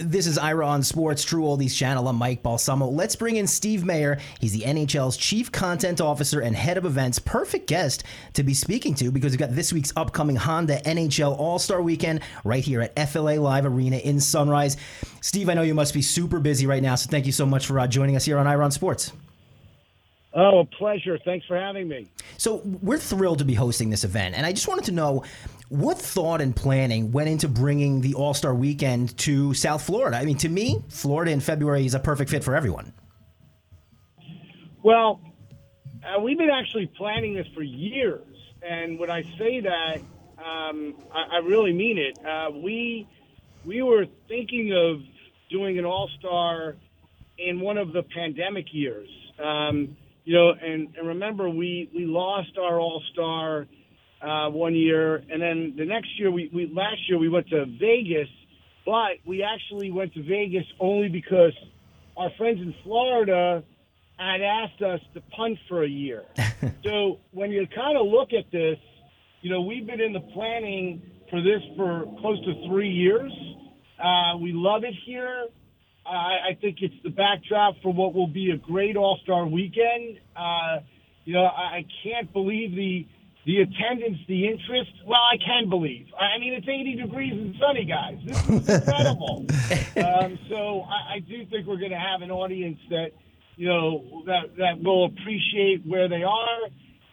This is Ira on Sports, True Oldies Channel. I'm Mike Balsamo. Let's bring in Steve Mayer. He's the NHL's Chief Content Officer and Head of Events. Perfect guest to be speaking to because we've got this week's upcoming Honda NHL All Star Weekend right here at FLA Live Arena in Sunrise. Steve, I know you must be super busy right now, so thank you so much for uh, joining us here on Ira on Sports. Oh, a pleasure. Thanks for having me. So, we're thrilled to be hosting this event, and I just wanted to know what thought and planning went into bringing the All Star Weekend to South Florida. I mean, to me, Florida in February is a perfect fit for everyone. Well, uh, we've been actually planning this for years, and when I say that, um, I, I, really mean it. Uh, we we were thinking of doing an All Star in one of the pandemic years. Um, you know, and, and remember, we, we lost our All Star uh, one year, and then the next year, we, we last year we went to Vegas, but we actually went to Vegas only because our friends in Florida had asked us to punt for a year. so when you kind of look at this, you know, we've been in the planning for this for close to three years. Uh, we love it here. I, I think it's the backdrop for what will be a great All Star weekend. Uh, you know, I, I can't believe the the attendance, the interest. Well, I can believe. I mean, it's 80 degrees and sunny, guys. This is incredible. um, so I, I do think we're going to have an audience that you know that that will appreciate where they are.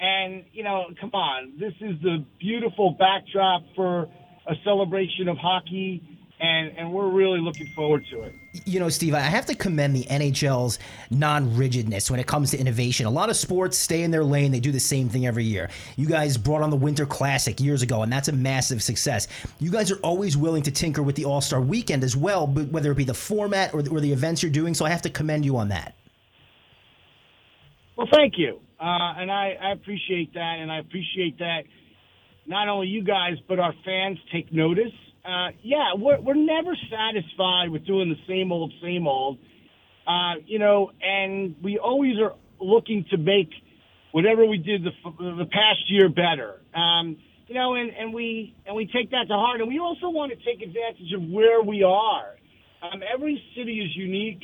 And you know, come on, this is the beautiful backdrop for a celebration of hockey and and we're really looking forward to it. You know, Steve, I have to commend the NHL's non-rigidness when it comes to innovation. A lot of sports stay in their lane; they do the same thing every year. You guys brought on the Winter Classic years ago, and that's a massive success. You guys are always willing to tinker with the All Star Weekend as well, whether it be the format or the, or the events you're doing. So I have to commend you on that. Well, thank you, uh, and I, I appreciate that, and I appreciate that not only you guys but our fans take notice uh, yeah, we're, we're never satisfied with doing the same old, same old. Uh, you know, and we always are looking to make whatever we did the, the past year better. Um, you know, and, and we and we take that to heart, and we also want to take advantage of where we are. Um, every city is unique.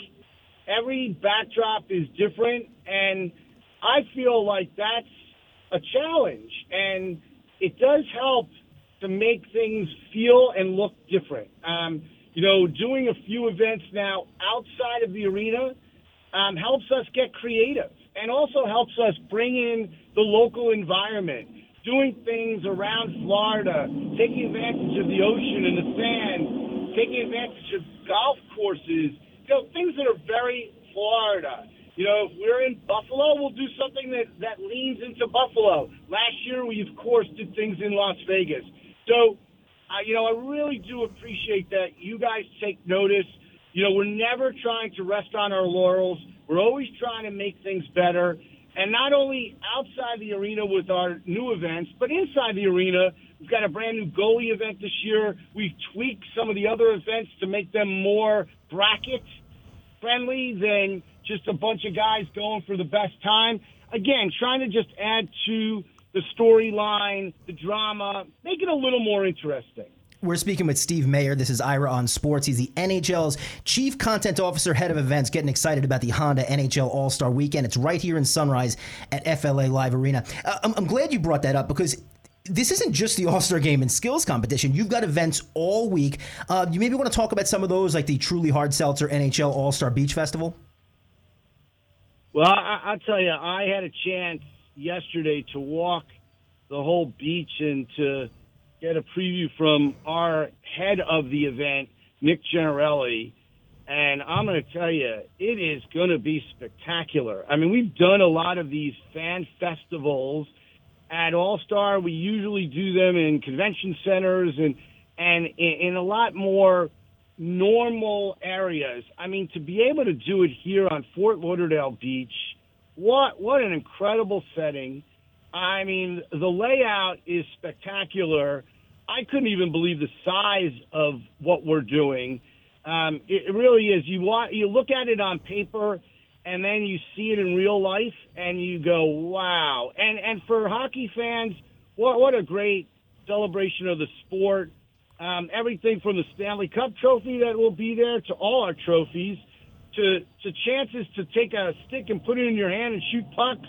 Every backdrop is different, and I feel like that's a challenge, and it does help to make things feel and look different. Um, you know, doing a few events now outside of the arena um, helps us get creative and also helps us bring in the local environment, doing things around Florida, taking advantage of the ocean and the sand, taking advantage of golf courses, you know, things that are very Florida. You know, if we're in Buffalo, we'll do something that, that leans into Buffalo. Last year, we, of course, did things in Las Vegas. So, uh, you know, I really do appreciate that you guys take notice. You know, we're never trying to rest on our laurels. We're always trying to make things better. And not only outside the arena with our new events, but inside the arena, we've got a brand new goalie event this year. We've tweaked some of the other events to make them more bracket friendly than just a bunch of guys going for the best time. Again, trying to just add to the storyline, the drama, make it a little more interesting. We're speaking with Steve Mayer. This is Ira on Sports. He's the NHL's Chief Content Officer, Head of Events, getting excited about the Honda NHL All Star Weekend. It's right here in Sunrise at FLA Live Arena. Uh, I'm, I'm glad you brought that up because this isn't just the All Star Game and skills competition. You've got events all week. Uh, you maybe want to talk about some of those, like the Truly Hard Seltzer NHL All Star Beach Festival? Well, I, will tell you, I had a chance yesterday to walk the whole beach and to get a preview from our head of the event, Nick Generelli. And I'm going to tell you, it is going to be spectacular. I mean, we've done a lot of these fan festivals at All Star. We usually do them in convention centers and and in a lot more normal areas. I mean, to be able to do it here on Fort Lauderdale Beach what what an incredible setting. I mean, the layout is spectacular. I couldn't even believe the size of what we're doing. Um, it really is. You want you look at it on paper, and then you see it in real life, and you go, "Wow!" And and for hockey fans, what what a great celebration of the sport. Um, everything from the Stanley Cup trophy that will be there to all our trophies to, to chances to take a stick and put it in your hand and shoot pucks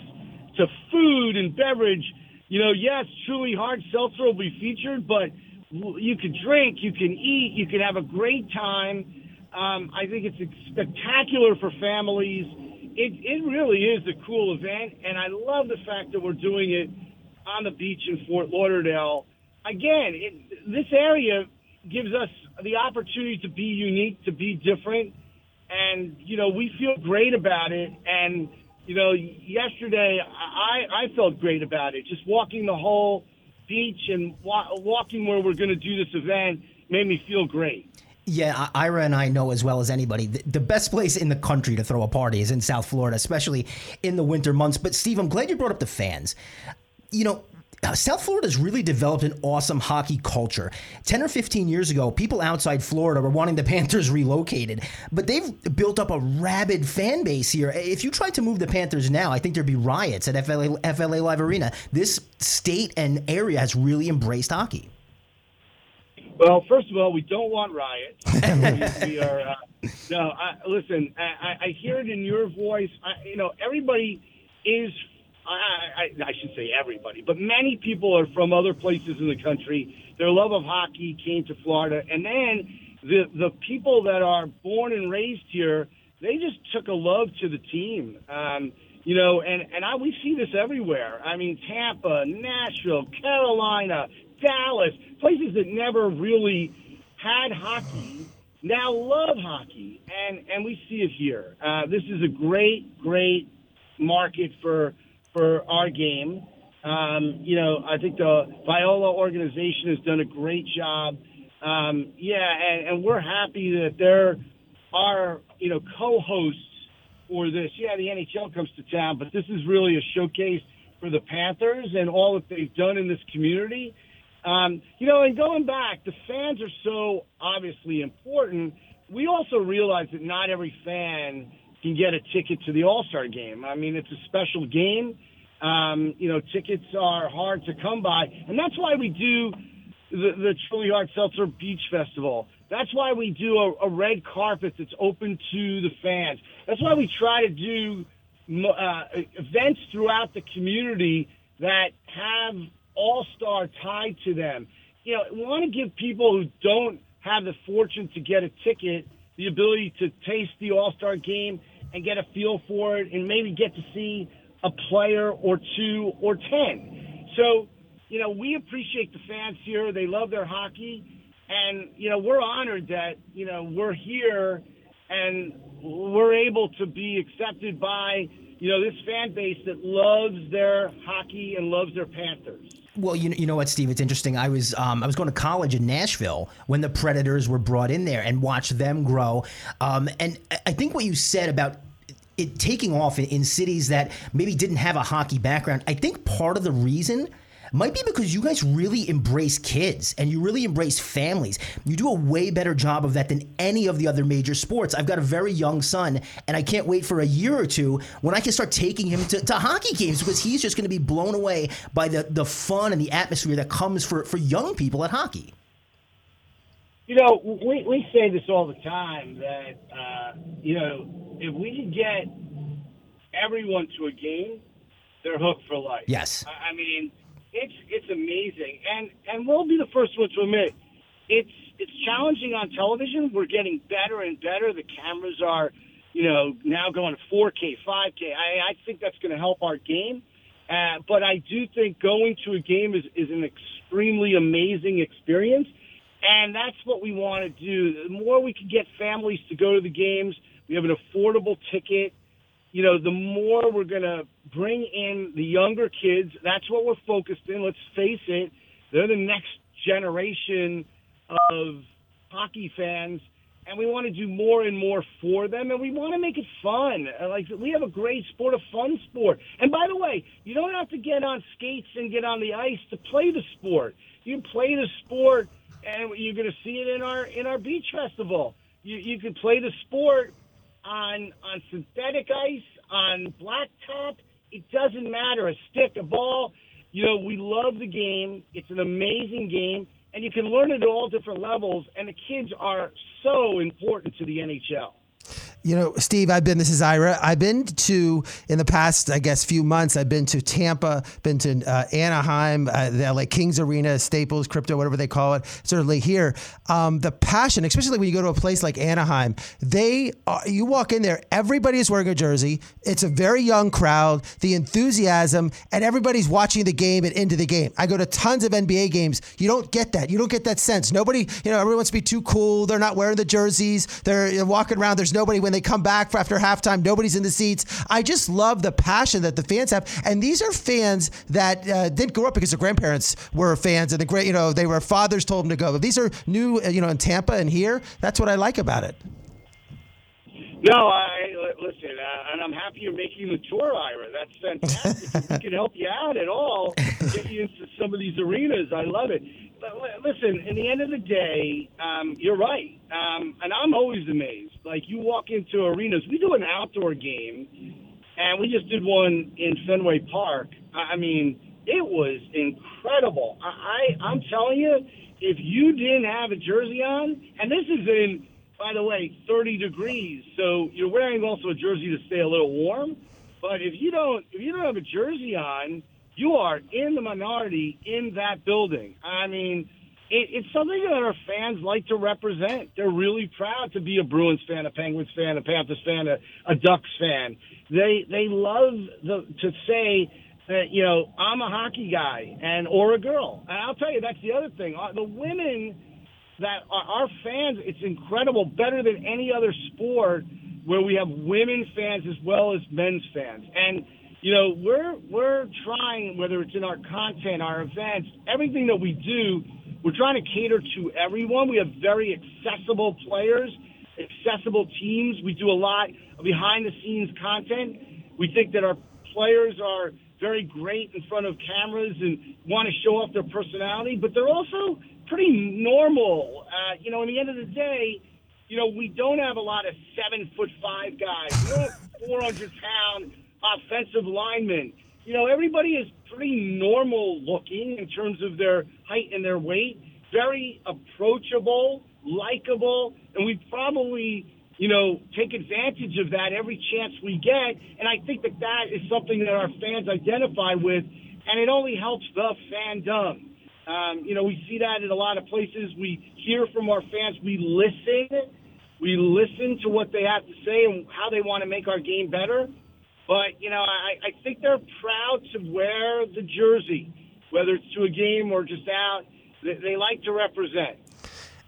to food and beverage. You know, yes, truly hard seltzer will be featured, but you can drink, you can eat, you can have a great time. Um, I think it's spectacular for families. It, it really is a cool event, and I love the fact that we're doing it on the beach in Fort Lauderdale. Again, it, this area gives us the opportunity to be unique, to be different, and you know we feel great about it. And you know, yesterday I I felt great about it. Just walking the whole beach and wa- walking where we're going to do this event made me feel great. Yeah, Ira and I know as well as anybody the, the, best place in the country to throw a party is in South Florida, especially in the winter months. But Steve, I'm glad you brought up the fans. You know, South Florida has really developed an awesome hockey culture. 10 or 15 years ago, people outside Florida were wanting the Panthers relocated, but they've built up a rabid fan base here. If you tried to move the Panthers now, I think there'd be riots at FLA, FLA Live Arena. This state and area has really embraced hockey. Well, first of all, we don't want riots. we, are, uh, no, I, listen, I, I hear it in your voice. I, you know, everybody is I, I, I should say everybody, but many people are from other places in the country. Their love of hockey came to Florida, and then the the people that are born and raised here, they just took a love to the team. Um, you know, and and I we see this everywhere. I mean, Tampa, Nashville, Carolina, Dallas, places that never really had hockey now love hockey, and and we see it here. Uh, this is a great, great market for for our game. Um, you know, I think the Viola organization has done a great job. Um, yeah, and, and we're happy that there are, you know, co-hosts for this. Yeah, the NHL comes to town, but this is really a showcase for the Panthers and all that they've done in this community. Um, you know, and going back, the fans are so obviously important. We also realize that not every fan can get a ticket to the All Star game. I mean, it's a special game. Um, you know, tickets are hard to come by, and that's why we do the, the Truly Hard Seltzer Beach Festival. That's why we do a, a red carpet that's open to the fans. That's why we try to do uh, events throughout the community that have All Star tied to them. You know, we want to give people who don't have the fortune to get a ticket the ability to taste the All Star game and get a feel for it and maybe get to see a player or two or 10. So, you know, we appreciate the fans here. They love their hockey. And, you know, we're honored that, you know, we're here and we're able to be accepted by, you know, this fan base that loves their hockey and loves their Panthers. Well, you, you know what, Steve? It's interesting. I was um, I was going to college in Nashville when the Predators were brought in there and watched them grow. Um, and I think what you said about it taking off in, in cities that maybe didn't have a hockey background. I think part of the reason might be because you guys really embrace kids and you really embrace families. You do a way better job of that than any of the other major sports. I've got a very young son, and I can't wait for a year or two when I can start taking him to, to hockey games because he's just going to be blown away by the, the fun and the atmosphere that comes for, for young people at hockey. You know, we, we say this all the time that, uh, you know, if we can get everyone to a game, they're hooked for life. Yes. I, I mean, it's it's amazing, and and we'll be the first one to admit it's it's challenging on television. We're getting better and better. The cameras are, you know, now going to 4K, 5K. I, I think that's going to help our game. Uh, but I do think going to a game is, is an extremely amazing experience. And that's what we want to do. The more we can get families to go to the games, we have an affordable ticket you know, the more we're going to bring in the younger kids. That's what we're focused in. Let's face it, they're the next generation of hockey fans, and we want to do more and more for them, and we want to make it fun. Like we have a great sport, a fun sport. And by the way, you don't have to get on skates and get on the ice to play the sport. You play the sport, and you're going to see it in our in our beach festival. You you can play the sport on on synthetic ice, on blacktop. It doesn't matter. A stick, a ball. You know, we love the game. It's an amazing game, and you can learn it at all different levels. And the kids are so important to the NHL. You know, Steve, I've been, this is Ira. I've been to, in the past, I guess, few months, I've been to Tampa, been to uh, Anaheim, uh, the LA Kings Arena, Staples, Crypto, whatever they call it, certainly here. Um, the passion, especially when you go to a place like Anaheim, they, uh, you walk in there, everybody is wearing a jersey. It's a very young crowd, the enthusiasm, and everybody's watching the game and into the game. I go to tons of NBA games. You don't get that. You don't get that sense. Nobody, you know, everyone wants to be too cool. They're not wearing the jerseys. They're walking around. There's nobody when they come back after halftime. Nobody's in the seats. I just love the passion that the fans have, and these are fans that uh, didn't grow up because their grandparents were fans, and the great, you know, they were fathers told them to go. But these are new, uh, you know, in Tampa and here. That's what I like about it. No, I listen, uh, and I'm happy you're making the tour, Ira. That's fantastic. we can help you out at all, get you into some of these arenas. I love it. But listen, in the end of the day, um, you're right, um, and I'm always amazed. Like you walk into arenas, we do an outdoor game, and we just did one in Fenway Park. I mean, it was incredible. I, I I'm telling you, if you didn't have a jersey on, and this is in by the way, 30 degrees. So you're wearing also a jersey to stay a little warm. But if you don't, if you don't have a jersey on, you are in the minority in that building. I mean, it, it's something that our fans like to represent. They're really proud to be a Bruins fan, a Penguins fan, a Panthers fan, a, a Ducks fan. They they love the, to say that you know I'm a hockey guy and or a girl. And I'll tell you that's the other thing. Uh, The women that our fans, it's incredible, better than any other sport where we have women fans as well as men's fans. And you know, we're we're trying whether it's in our content, our events, everything that we do, we're trying to cater to everyone. We have very accessible players, accessible teams. We do a lot of behind the scenes content. We think that our players are very great in front of cameras and want to show off their personality, but they're also pretty normal. Uh, you know, in the end of the day, you know, we don't have a lot of seven foot five guys. We don't have 400 pound offensive linemen. You know, everybody is pretty normal looking in terms of their height and their weight, very approachable, likable, and we probably, you know, take advantage of that every chance we get. And I think that that is something that our fans identify with, and it only helps the fandom. Um, you know, we see that in a lot of places. We hear from our fans. We listen. We listen to what they have to say and how they want to make our game better. But, you know, I, I think they're proud to wear the jersey, whether it's to a game or just out. They, they like to represent.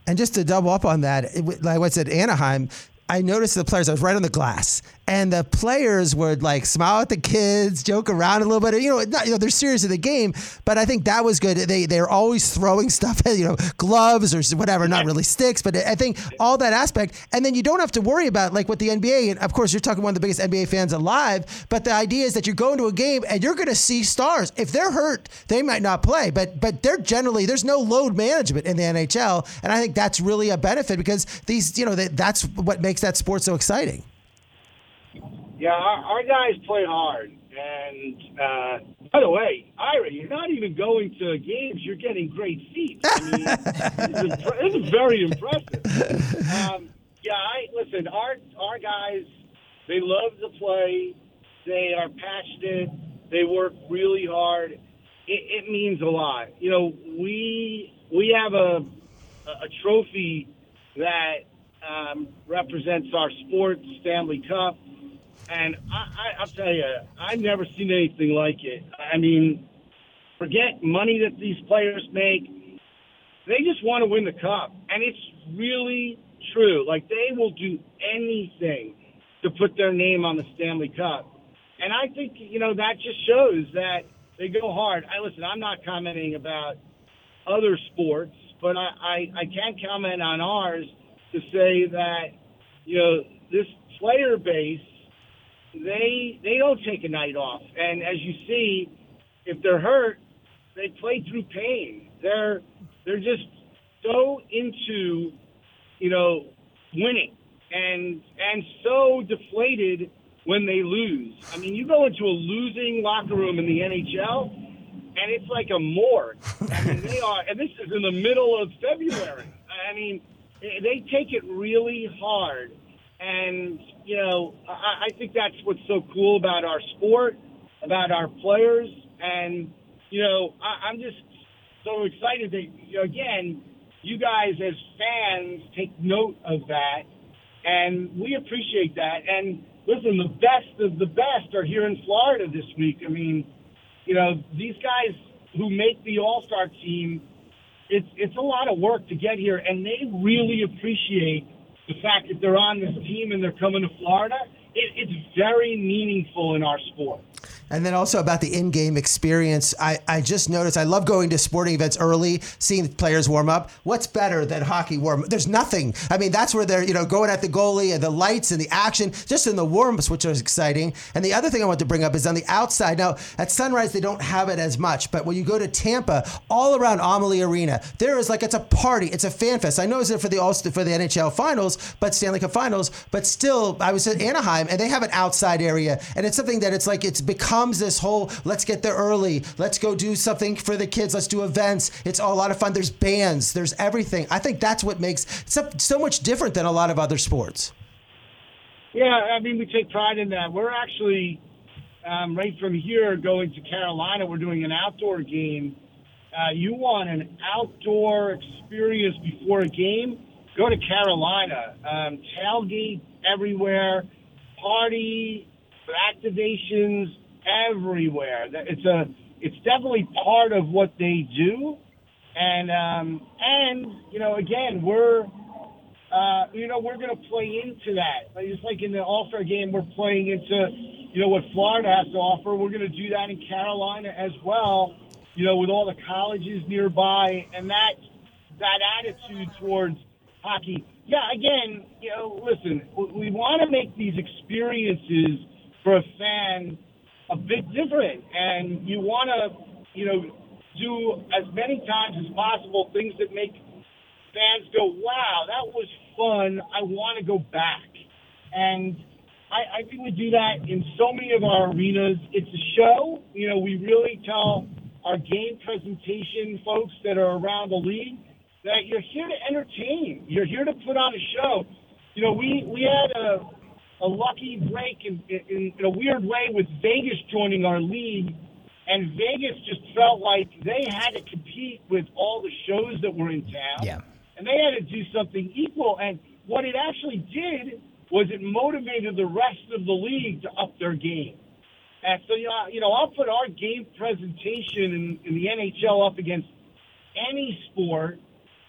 And just to double up on that, like I said, Anaheim, I noticed the players. I was right on the glass, and the players would like smile at the kids, joke around a little bit. You know, not, you know, they're serious in the game, but I think that was good. They they're always throwing stuff at you know gloves or whatever, not really sticks, but I think all that aspect, and then you don't have to worry about like what the NBA. And of course, you're talking one of the biggest NBA fans alive, but the idea is that you're going to a game and you're going to see stars. If they're hurt, they might not play, but but they're generally there's no load management in the NHL, and I think that's really a benefit because these you know that's what makes that sport so exciting. Yeah, our, our guys play hard. And uh, by the way, Ira, you're not even going to games. You're getting great seats. I mean, this, is, very impressive. Um, yeah, I listen. Our our guys, they love to play. They are passionate. They work really hard. It, it means a lot. You know, we we have a a trophy that um, represents our sport, Stanley Cup. And I, I, I'll tell you, I've never seen anything like it. I mean, forget money that these players make. They just want to win the cup. And it's really true. Like, they will do anything to put their name on the Stanley Cup. And I think, you know, that just shows that they go hard. I listen, I'm not commenting about other sports, but I, I, I can comment on ours to say that, you know, this player base they they don't take a night off. And as you see, if they're hurt, they play through pain. They're they're just so into you know winning and and so deflated when they lose. I mean, you go into a losing locker room in the NHL, and it's like a morgue. I mean, they are, and this is in the middle of February. I mean, they take it really hard, and you know, I, I think that's what's so cool about our sport, about our players, and you know, I, I'm just so excited that you know, again, you guys as fans take note of that, and we appreciate that. And listen, the best of the best are here in Florida this week. I mean, you know, these guys who make the All Star team, it's it's a lot of work to get here, and they really appreciate the fact that they're on this team and they're coming to Florida. It, it's very meaningful in our sport. And then also about the in-game experience, I, I just noticed I love going to sporting events early, seeing players warm up. What's better than hockey warm? There's nothing. I mean, that's where they're you know going at the goalie and the lights and the action, just in the warm-ups, which is exciting. And the other thing I want to bring up is on the outside. Now at Sunrise they don't have it as much, but when you go to Tampa, all around Amalie Arena, there is like it's a party, it's a fan fest. I know it's for the All for the NHL Finals, but Stanley Cup Finals, but still, I was at Anaheim and they have an outside area, and it's something that it's like it's become becomes this whole let's get there early, let's go do something for the kids, let's do events. It's all a lot of fun. There's bands, there's everything. I think that's what makes it so much different than a lot of other sports. Yeah, I mean, we take pride in that. We're actually um, right from here going to Carolina. We're doing an outdoor game. Uh, you want an outdoor experience before a game? Go to Carolina. Um, tailgate everywhere, party, activations, everywhere. It's a it's definitely part of what they do, and um, and you know again we're uh, you know we're going to play into that. Just like in the All Star game, we're playing into you know what Florida has to offer. We're going to do that in Carolina as well. You know with all the colleges nearby and that that attitude towards hockey. Yeah, again, you know, listen, we want to make these experiences for a fan a bit different, and you want to, you know, do as many times as possible things that make fans go, "Wow, that was fun! I want to go back." And I, I think we do that in so many of our arenas. It's a show. You know, we really tell our game presentation folks that are around the league that you're here to entertain. You're here to put on a show. You know, we we had a a lucky break in, in, in a weird way with Vegas joining our league. And Vegas just felt like they had to compete with all the shows that were in town. Yeah. And they had to do something equal. And what it actually did was it motivated the rest of the league to up their game. And so, you know, you know I'll put our game presentation in, in the NHL up against any sport.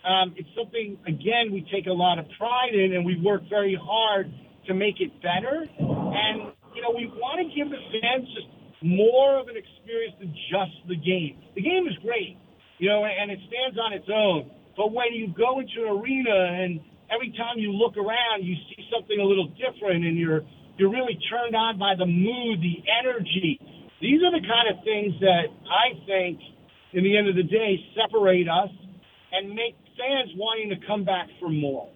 Um, it's something, again, we take a lot of pride in, and we work very hard – to make it better. And, you know, we want to give the fans just more of an experience than just the game. The game is great, you know, and it stands on its own. But when you go into an arena and every time you look around, you see something a little different and you're, you're really turned on by the mood, the energy. These are the kind of things that I think, in the end of the day, separate us and make fans wanting to come back for more.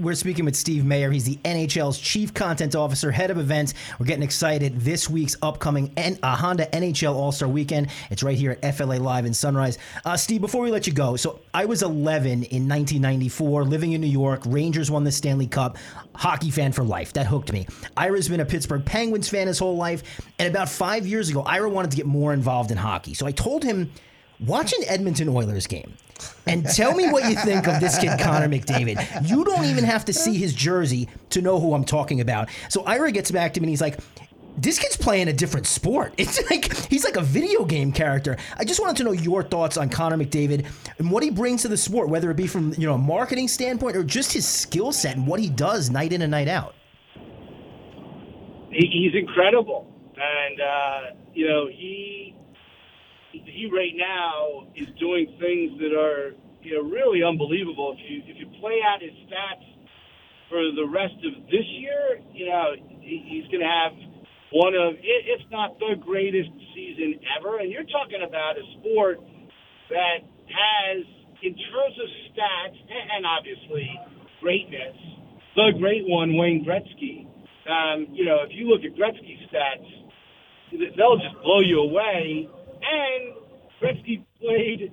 We're speaking with Steve Mayer. He's the NHL's chief content officer, head of events. We're getting excited. This week's upcoming N- uh, Honda NHL All Star Weekend. It's right here at FLA Live in Sunrise. Uh, Steve, before we let you go, so I was 11 in 1994, living in New York. Rangers won the Stanley Cup. Hockey fan for life. That hooked me. Ira's been a Pittsburgh Penguins fan his whole life. And about five years ago, Ira wanted to get more involved in hockey. So I told him, watch an Edmonton Oilers game and tell me what you think of this kid, Connor McDavid. You don't even have to see his jersey to know who I'm talking about. So Ira gets back to me and he's like, this kid's playing a different sport. It's like he's like a video game character. I just wanted to know your thoughts on Connor McDavid and what he brings to the sport, whether it be from you know a marketing standpoint or just his skill set and what he does night in and night out. He's incredible, and uh, you know he he right now is doing things that are you know really unbelievable. If you if you play out his stats for the rest of this year, you know he's going to have one of if not the greatest season ever. And you're talking about a sport that has, in terms of stats and obviously greatness, the great one, Wayne Gretzky. Um, you know, if you look at Gretzky's stats, they'll just blow you away. And Gretzky played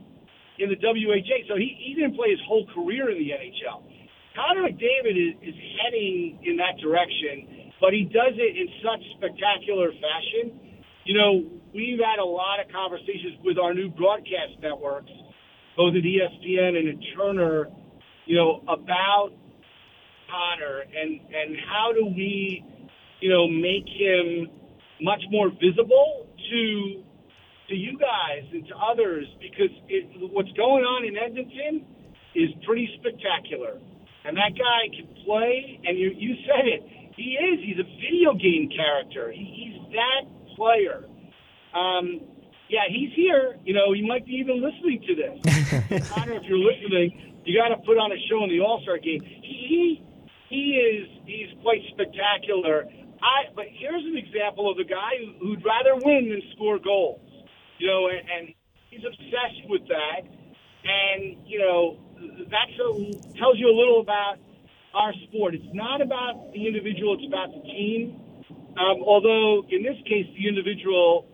in the WHA, so he, he didn't play his whole career in the NHL. Connor McDavid is, is heading in that direction, but he does it in such spectacular fashion. You know, we've had a lot of conversations with our new broadcast networks, both at ESPN and at Turner, you know, about Connor and and how do we, you know, make him much more visible to to you guys and to others because it, what's going on in Edmonton is pretty spectacular. And that guy can play, and you, you said it. He is. He's a video game character. He, he's that player. Um, yeah, he's here. You know, he might be even listening to this. Connor, if you're listening, you got to put on a show in the All Star game. He he is he's quite spectacular. I but here's an example of a guy who'd rather win than score goals. You know, and, and he's obsessed with that. And you know, that tells you a little about our sport. It's not about the individual; it's about the team. Um, although in this case, the individual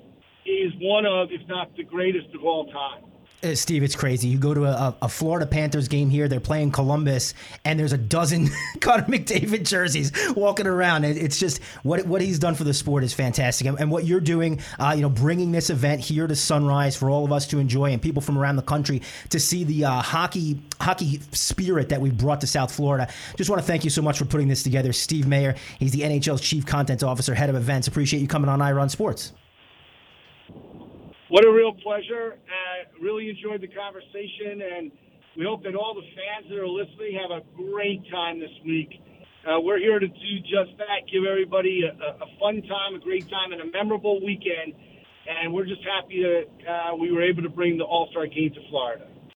is one of, if not the greatest of all time. Uh, Steve, it's crazy. You go to a, a, Florida Panthers game here, they're playing Columbus, and there's a dozen Connor McDavid jerseys walking around. It's just what what he's done for the sport is fantastic, and, and what you're doing, uh, you know, bringing this event here to Sunrise for all of us to enjoy, and people from around the country to see the uh, hockey hockey spirit that we've brought to South Florida. Just want to thank you so much for putting this together, Steve Mayer. He's the NHL's chief content officer, head of events. Appreciate you coming on Ira on Sports. What a real pleasure. Uh, really enjoyed the conversation, and we hope that all the fans that are listening have a great time this week. Uh, we're here to do just that, give everybody a, a, fun time, a great time, and a memorable weekend. And we're just happy that uh, we were able to bring the All Star game to Florida.